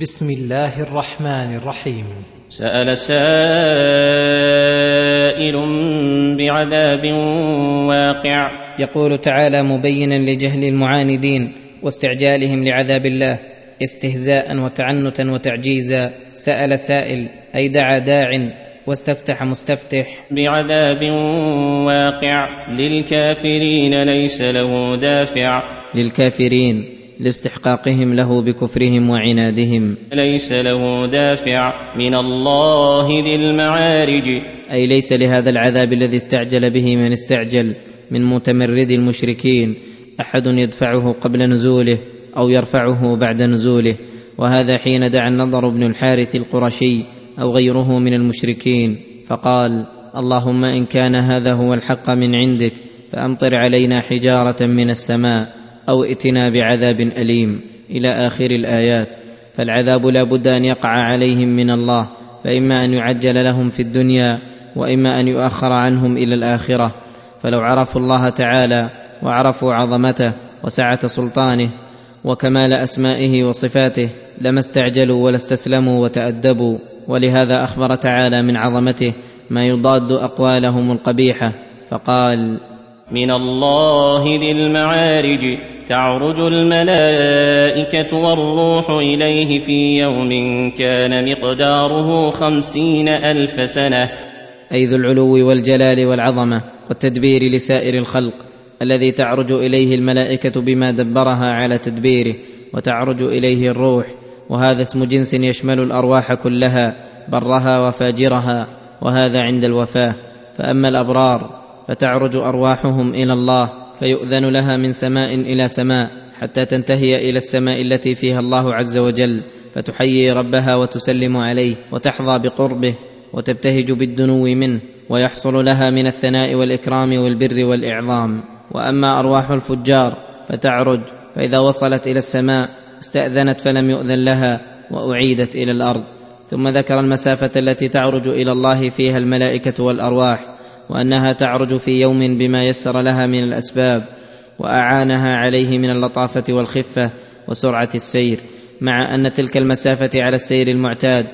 بسم الله الرحمن الرحيم. سأل سائل بعذاب واقع. يقول تعالى مبينا لجهل المعاندين واستعجالهم لعذاب الله استهزاء وتعنتا وتعجيزا. سأل سائل أي دعا داع واستفتح مستفتح. بعذاب واقع. للكافرين ليس له دافع. للكافرين لاستحقاقهم له بكفرهم وعنادهم. ليس له دافع من الله ذي المعارج. أي ليس لهذا العذاب الذي استعجل به من استعجل من متمرد المشركين. أحد يدفعه قبل نزوله أو يرفعه بعد نزوله. وهذا حين دعا النضر بن الحارث القرشي أو غيره من المشركين. فقال اللهم إن كان هذا هو الحق من عندك فأمطر علينا حجارة من السماء. أو ائتنا بعذاب أليم إلى آخر الآيات. فالعذاب لا بد أن يقع عليهم من الله فإما أن يعجل لهم في الدنيا وإما أن يؤخر عنهم إلى الآخرة. فلو عرفوا الله تعالى وعرفوا عظمته وسعة سلطانه وكمال أسمائه وصفاته لما استعجلوا ولا استسلموا وتأدبوا. ولهذا أخبر تعالى من عظمته ما يضاد أقوالهم القبيحة فقال من الله ذي المعارج. تعرج الملائكة والروح إليه في يوم كان مقداره خمسين ألف سنة. أي ذو العلو والجلال والعظمة والتدبير لسائر الخلق الذي تعرج إليه الملائكة بما دبرها على تدبيره وتعرج إليه الروح وهذا اسم جنس يشمل الأرواح كلها برها وفاجرها وهذا عند الوفاة. فأما الأبرار فتعرج أرواحهم إلى الله فيؤذن لها من سماء إلى سماء حتى تنتهي إلى السماء التي فيها الله عز وجل فتحيي ربها وتسلم عليه وتحظى بقربه وتبتهج بالدنو منه ويحصل لها من الثناء والإكرام والبر والإعظام. وأما أرواح الفجار فتعرج فإذا وصلت إلى السماء استأذنت فلم يؤذن لها وأعيدت إلى الأرض. ثم ذكر المسافة التي تعرج إلى الله فيها الملائكة والأرواح. وأنها تعرج في يوم بما يسر لها من الأسباب وأعانها عليه من اللطافة والخفة وسرعة السير مع أن تلك المسافة على السير المعتاد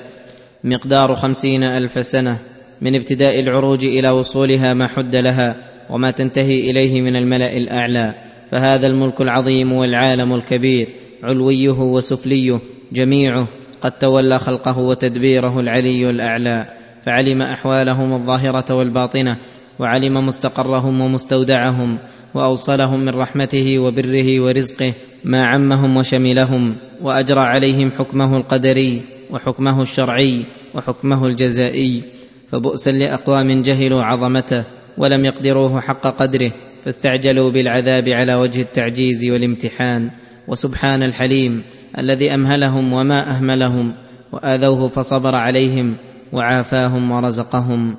مقدار خمسين ألف سنة من ابتداء العروج إلى وصولها ما حد لها وما تنتهي إليه من الملأ الأعلى فهذا الملك العظيم والعالم الكبير علويه وسفليه جميعه قد تولى خلقه وتدبيره العلي الأعلى. فعلم أحوالهم الظاهرة والباطنة وعلم مستقرهم ومستودعهم وأوصلهم من رحمته وبره ورزقه ما عمهم وشملهم وأجرى عليهم حكمه القدري وحكمه الشرعي وحكمه الجزائي. فبؤسا لأقوام جهلوا عظمته ولم يقدروه حق قدره فاستعجلوا بالعذاب على وجه التعجيز والامتحان. وسبحان الحليم الذي أمهلهم وما أهملهم وآذوه فصبر عليهم وعافاهم ورزقهم.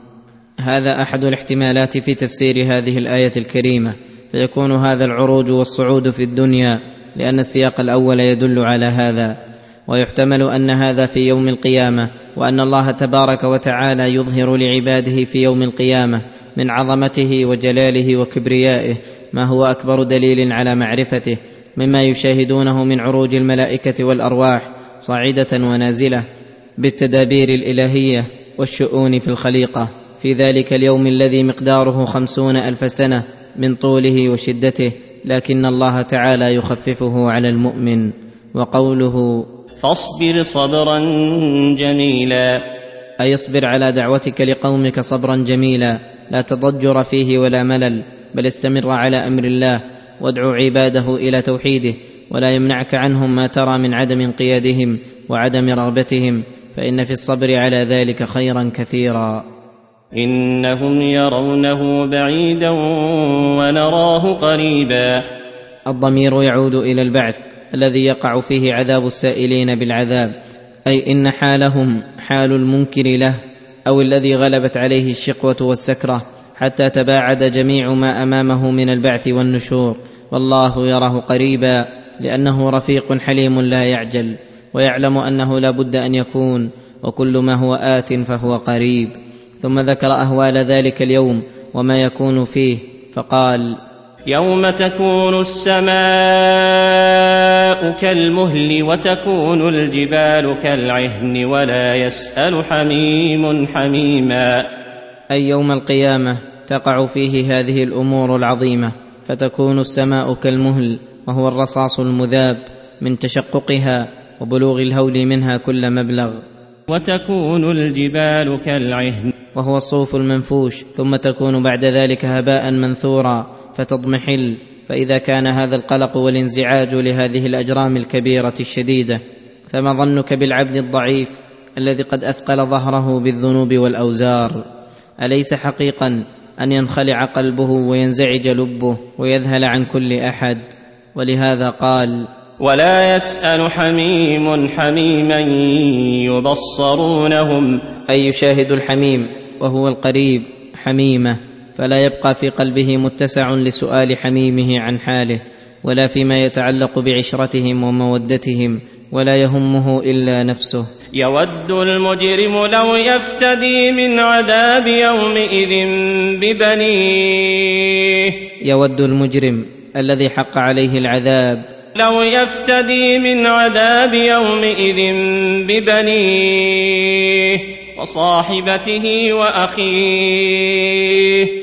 هذا أحد الاحتمالات في تفسير هذه الآية الكريمة فيكون هذا العروج والصعود في الدنيا لأن السياق الأول يدل على هذا. ويحتمل أن هذا في يوم القيامة وأن الله تبارك وتعالى يظهر لعباده في يوم القيامة من عظمته وجلاله وكبريائه ما هو أكبر دليل على معرفته مما يشاهدونه من عروج الملائكة والأرواح صاعدة ونازلة. بالتدابير الإلهية والشؤون في الخليقة. في ذلك اليوم الذي مقداره خمسون ألف سنة من طوله وشدته لكن الله تعالى يخففه على المؤمن. وقوله فاصبر صبرا جميلا. اي اصبر على دعوتك لقومك صبرا جميلا. لا تضجر فيه ولا ملل بل استمر على أمر الله وادعو عباده إلى توحيده ولا يمنعك عنهم ما ترى من عدم انقيادهم وعدم رغبتهم. فإن في الصبر على ذلك خيرا كثيرا. إنهم يرونه بعيدا ونراه قريبا. الضمير يعود إلى البعث الذي يقع فيه عذاب السائلين بالعذاب أي إن حالهم حال المنكر له أو الذي غلبت عليه الشقوة والسكرة حتى تباعد جميع ما أمامه من البعث والنشور. والله يراه قريبا لأنه رفيق حليم لا يعجل. ويعلم أنه لا بد أن يكون وكل ما هو آت فهو قريب. ثم ذكر أهوال ذلك اليوم وما يكون فيه فقال يوم تكون السماء كالمهل وتكون الجبال كالعهن ولا يسأل حميم حميما. أي يوم القيامة تقع فيه هذه الأمور العظيمة فتكون السماء كالمهل وهو الرصاص المذاب من تشققها. وبلوغ الهول منها كل مبلغ. وتكون الجبال كالعهن. وهو الصوف المنفوش ثم تكون بعد ذلك هباء منثورا فتضمحل. فإذا كان هذا القلق والانزعاج لهذه الأجرام الكبيرة الشديدة فما ظنك بالعبد الضعيف الذي قد أثقل ظهره بالذنوب والأوزار؟ أليس حقيقا أن ينخلع قلبه وينزعج لبه ويذهل عن كل أحد؟ ولهذا قال ولا يسأل حميم حميما يبصرونهم. أي يشاهد الحميم وهو القريب حميمة فلا يبقى في قلبه متسع لسؤال حميمه عن حاله ولا فيما يتعلق بعشرتهم ومودتهم ولا يهمه إلا نفسه. يود المجرم لو يفتدي من عذاب يومئذ ببنيه. يود المجرم الذي حق عليه العذاب لو يفتدي من عذاب يومئذ ببنيه وصاحبته وأخيه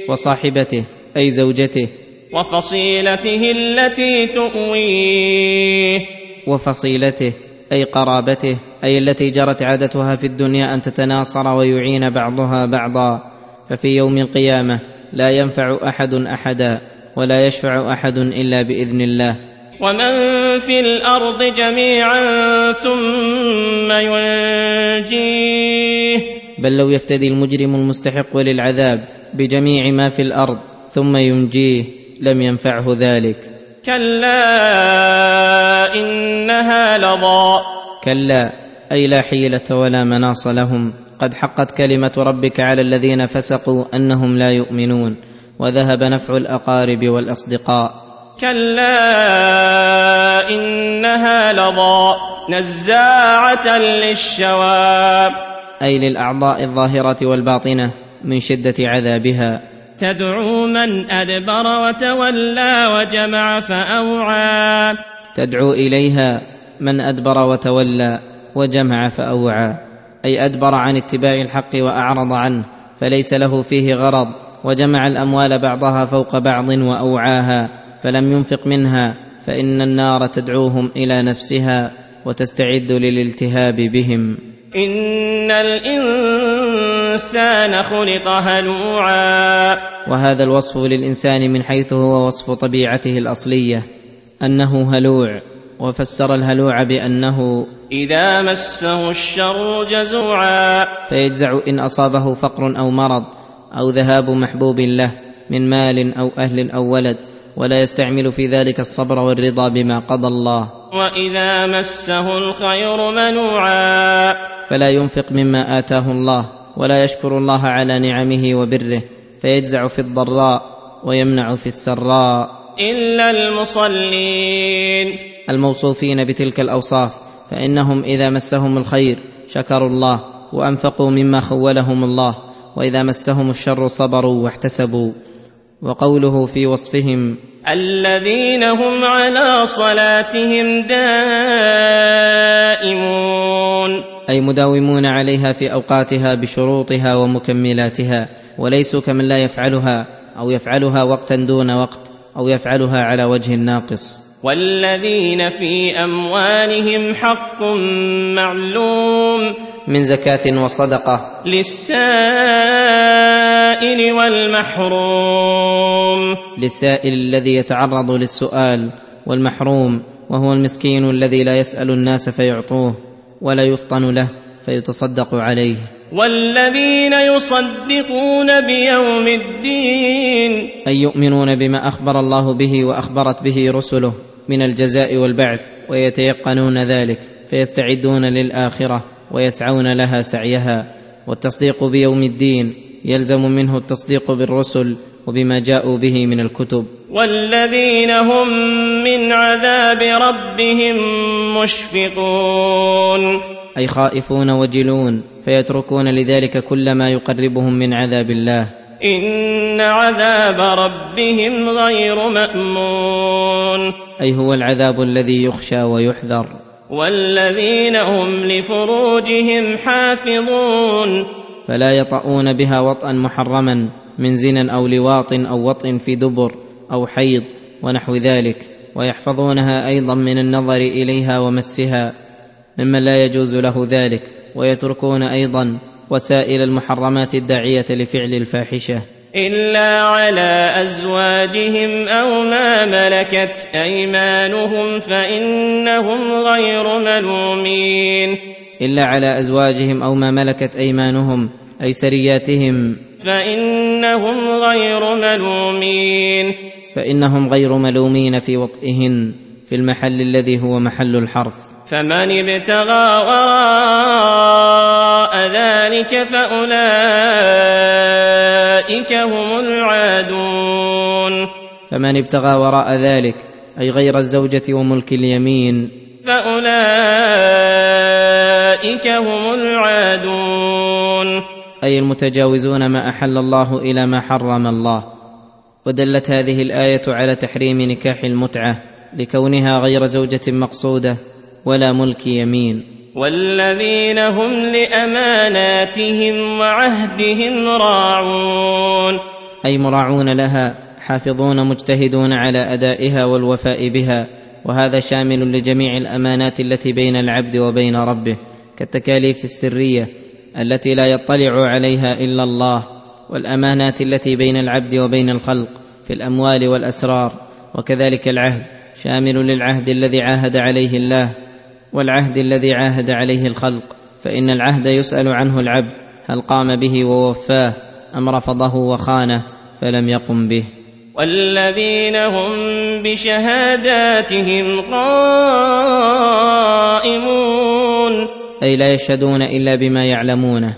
وصاحبته أي زوجته. وفصيلته التي تؤويه وفصيلته أي قرابته أي التي جرت عادتها في الدنيا أن تتناصر ويعين بعضها بعضا. ففي يوم القيامة لا ينفع أحد أحدا ولا يشفع أحد إلا بإذن الله. ومن في الأرض جميعا ثم ينجيه بل لو يفتدي المجرم المستحق للعذاب بجميع ما في الأرض ثم ينجيه لم ينفعه ذلك. كلا انها لظى. كلا أي لا حيلة ولا مناص لهم. قد حقت كلمة ربك على الذين فسقوا أنهم لا يؤمنون وذهب نفع الأقارب والأصدقاء. كلا انها لظى نزاعه للشوى أي للأعضاء الظاهره والباطنة من شدة عذابها. تدعو من أدبر وتولى وجمع فأوعى. تدعو إليها من أدبر وتولى وجمع فأوعى. أي أدبر عن اتباع الحق وأعرض عنه فليس له فيه غرض وجمع الأموال بعضها فوق بعض وأوعاها. فلم ينفق منها فإن النار تدعوهم إلى نفسها وتستعد للالتهاب بهم. إن الإنسان خلق هلوعا. وهذا الوصف للإنسان من حيث هو وصف طبيعته الأصلية أنه هلوع وفسر الهلوع بأنه إذا مسه الشر جزوعا. فيجزع إن أصابه فقر أو مرض أو ذهاب محبوب له من مال أو أهل أو ولد. ولا يستعمل في ذلك الصبر والرضا بما قضى الله. وإذا مسه الخير منوعا. فلا ينفق مما آتاه الله ولا يشكر الله على نعمه وبره فيجزع في الضراء ويمنع في السراء. إلا المصلين. الموصوفين بتلك الأوصاف فإنهم إذا مسهم الخير شكروا الله وأنفقوا مما خولهم الله وإذا مسهم الشر صبروا واحتسبوا. وقوله في وصفهم الذين هم على صلاتهم دائمون. أي مداومون عليها في أوقاتها بشروطها ومكملاتها وليسوا كمن لا يفعلها أو يفعلها وقتا دون وقت أو يفعلها على وجه ناقص والذين في أموالهم حق معلوم من زكاة وصدقة. للسائل والمحروم. للسائل الذي يتعرض للسؤال والمحروم وهو المسكين الذي لا يسأل الناس فيعطوه ولا يفطن له فيتصدق عليه. والذين يصدقون بيوم الدين. أي يؤمنون بما أخبر الله به وأخبرت به رسله. من الجزاء والبعث ويتيقنون ذلك فيستعدون للآخرة ويسعون لها سعيها. والتصديق بيوم الدين يلزم منه التصديق بالرسل وبما جاءوا به من الكتب. والذين هم من عذاب ربهم مشفقون. أي خائفون وجلون فيتركون لذلك كل ما يقربهم من عذاب الله. إن عذاب ربهم غير مأمون أي هو العذاب الذي يخشى ويحذر. والذين هم لفروجهم حافظون فلا يطؤون بها وطئا محرما من زنا أو لواط أو وطء في دبر أو حيض ونحو ذلك. ويحفظونها أيضا من النظر اليها ومسها ممن لا يجوز له ذلك. ويتركون أيضا وسائل المحرمات الداعية لفعل الفاحشة. إلا على أزواجهم أو ما ملكت أيمانهم فإنهم غير ملومين. الا على ازواجهم أو ما ملكت ايمانهم أي سرياتهم. فإنهم غير ملومين. فانهم غير ملومين في وطئهن في المحل الذي هو محل الحرث. فمن ابتغى وراء ذلك فأولئك هم العادون. فمن ابتغى وراء ذلك أي غير الزوجة وملك اليمين. فأولئك هم العادون. أي المتجاوزون ما أحل الله إلى ما حرم الله. ودلت هذه الآية على تحريم نكاح المتعة لكونها غير زوجة مقصودة ولا ملك يمين. والذين هم لأماناتهم وعهدهم راعون. أي مراعون لها حافظون مجتهدون على أدائها والوفاء بها وهذا شامل لجميع الأمانات التي بين العبد وبين ربه كالتكاليف السرية التي لا يطلع عليها إلا الله والأمانات التي بين العبد وبين الخلق في الأموال والأسرار وكذلك العهد شامل للعهد الذي عاهد عليه الله. والعهد الذي عاهد عليه الخلق فإن العهد يسأل عنه العبد هل قام به ووفاه أم رفضه وخانه فلم يقم به. والذين هم بشهاداتهم قائمون. أي لا يشهدون إلا بما يعلمونه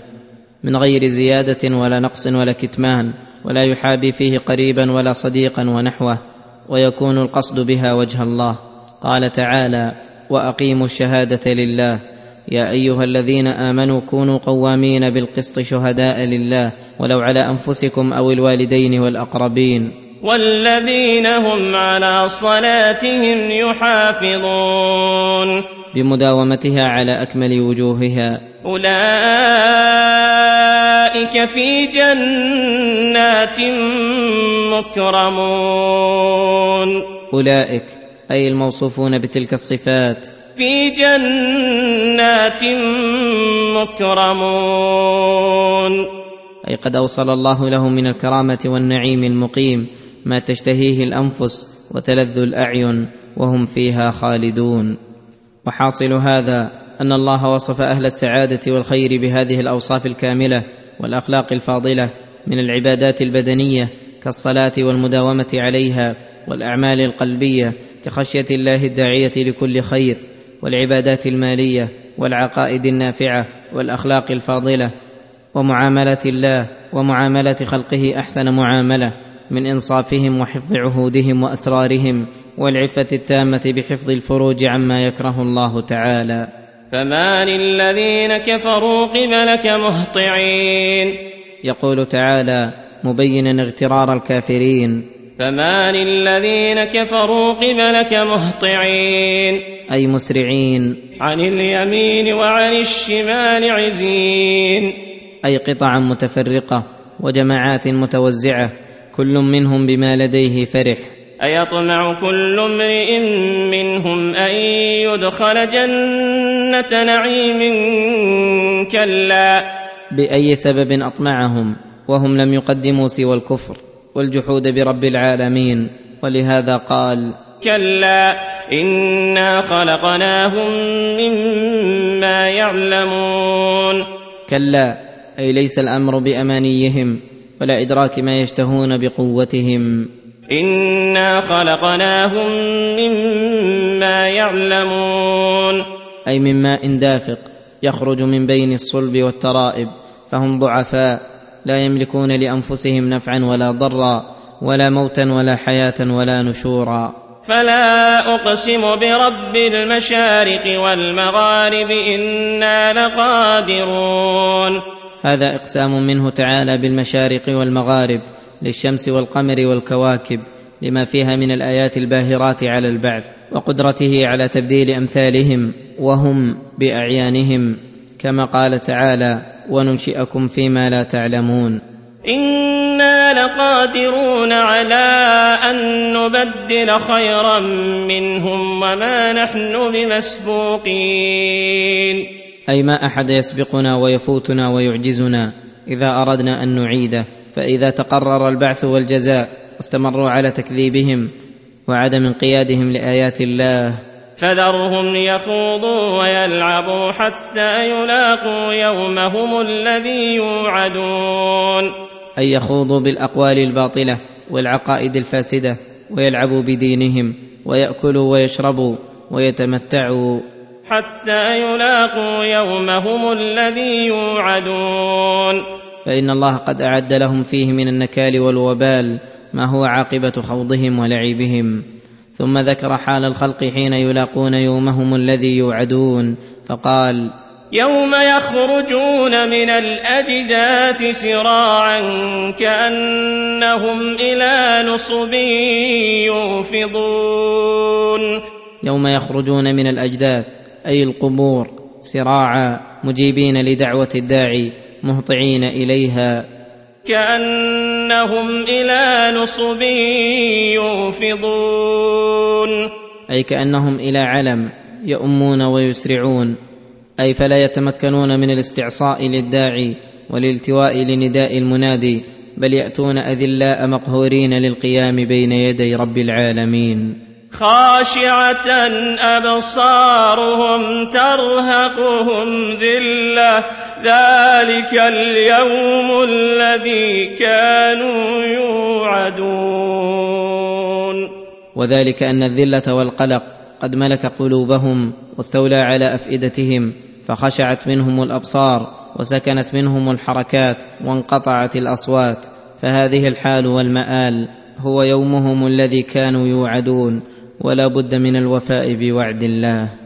من غير زيادة ولا نقص ولا كتمان ولا يحابي فيه قريبا ولا صديقا ونحوه ويكون القصد بها وجه الله. قال تعالى وأقيموا الشهادة لله. يا أيها الذين آمنوا كونوا قوامين بالقسط شهداء لله ولو على أنفسكم أو الوالدين والأقربين. والذين هم على صلاتهم يحافظون. بمداومتها على أكمل وجوهها. أولئك في جنات مكرمون. أولئك أي الموصوفون بتلك الصفات. في جنات مكرمون. أي قد أوصل الله لهم من الكرامة والنعيم المقيم ما تشتهيه الأنفس وتلذ الأعين وهم فيها خالدون. وحاصل هذا أن الله وصف أهل السعادة والخير بهذه الأوصاف الكاملة والأخلاق الفاضلة من العبادات البدنية كالصلاة والمداومة عليها والأعمال القلبية كخشية الله الداعية لكل خير والعبادات المالية والعقائد النافعة والأخلاق الفاضلة ومعاملة الله ومعاملة خلقه أحسن معاملة من إنصافهم وحفظ عهودهم وأسرارهم والعفة التامة بحفظ الفروج عما يكره الله تعالى. فما للذين كفروا قبلك مهطعين. يقول تعالى مبينا اغترار الكافرين فما للذين كفروا قبلك مهطعين. أي مسرعين. عن اليمين وعن الشمال عزين. أي قطعا متفرقة وجماعات متوزعة كل منهم بما لديه فرح. أيطمع كل امرئ منهم أن يدخل جنة نعيم كلا. بأي سبب أطمعهم وهم لم يقدموا سوى الكفر. والجحود برب العالمين ولهذا قال كلا إنا خلقناهم مما يعلمون. كلا أي ليس الأمر بأمانيهم ولا إدراك ما يشتهون بقوتهم. إنا خلقناهم مما يعلمون. أي من ماء دافق يخرج من بين الصلب والترائب فهم ضعفاء لا يملكون لأنفسهم نفعا ولا ضرا ولا موتا ولا حياة ولا نشورا. فلا أقسم برب المشارق والمغارب إنا لقادرون. هذا إقسام منه تعالى بالمشارق والمغارب للشمس والقمر والكواكب لما فيها من الآيات الباهرات على البعث وقدرته على تبديل أمثالهم وهم بأعيانهم كما قال تعالى وننشئكم فيما لا تعلمون. إنا لقادرون على أن نبدل خيرا منهم وما نحن بمسبوقين. أي ما أحد يسبقنا ويفوتنا ويعجزنا. إذا أردنا أن نعيده فإذا تقرر البعث والجزاء واستمروا على تكذيبهم وعدم انقيادهم لآيات الله فذرهم يخوضوا ويلعبوا حتى يلاقوا يومهم الذي يوعدون. ان يخوضوا بالأقوال الباطلة والعقائد الفاسدة ويلعبوا بدينهم ويأكلوا ويشربوا ويتمتعوا. حتى يلاقوا يومهم الذي يوعدون. فإن الله قد أعد لهم فيه من النكال والوبال ما هو عاقبة خوضهم ولعبهم. ثم ذكر حال الخلق حين يلاقون يومهم الذي يوعدون فقال يوم يخرجون من الأجداث سراعا كأنهم إلى نصب يوفضون. يوم يخرجون من الأجداث أي القبور سراعا مجيبين لدعوة الداعي مهطعين إليها. كانهم إلى نصب يوفضون. أي كأنهم إلى علم يؤمون ويسرعون. أي فلا يتمكنون من الاستعصاء للداعي والالتواء لنداء المنادي بل يأتون أذلاء مقهورين للقيام بين يدي رب العالمين. خاشعة أبصارهم ترهقهم ذلة. ذلك اليوم الذي كانوا يوعدون. وذلك أن الذلة والقلق قد ملك قلوبهم واستولى على أفئدتهم فخشعت منهم الأبصار وسكنت منهم الحركات وانقطعت الأصوات. فهذه الحال والمآل هو يومهم الذي كانوا يوعدون ولا بد من الوفاء بوعد الله.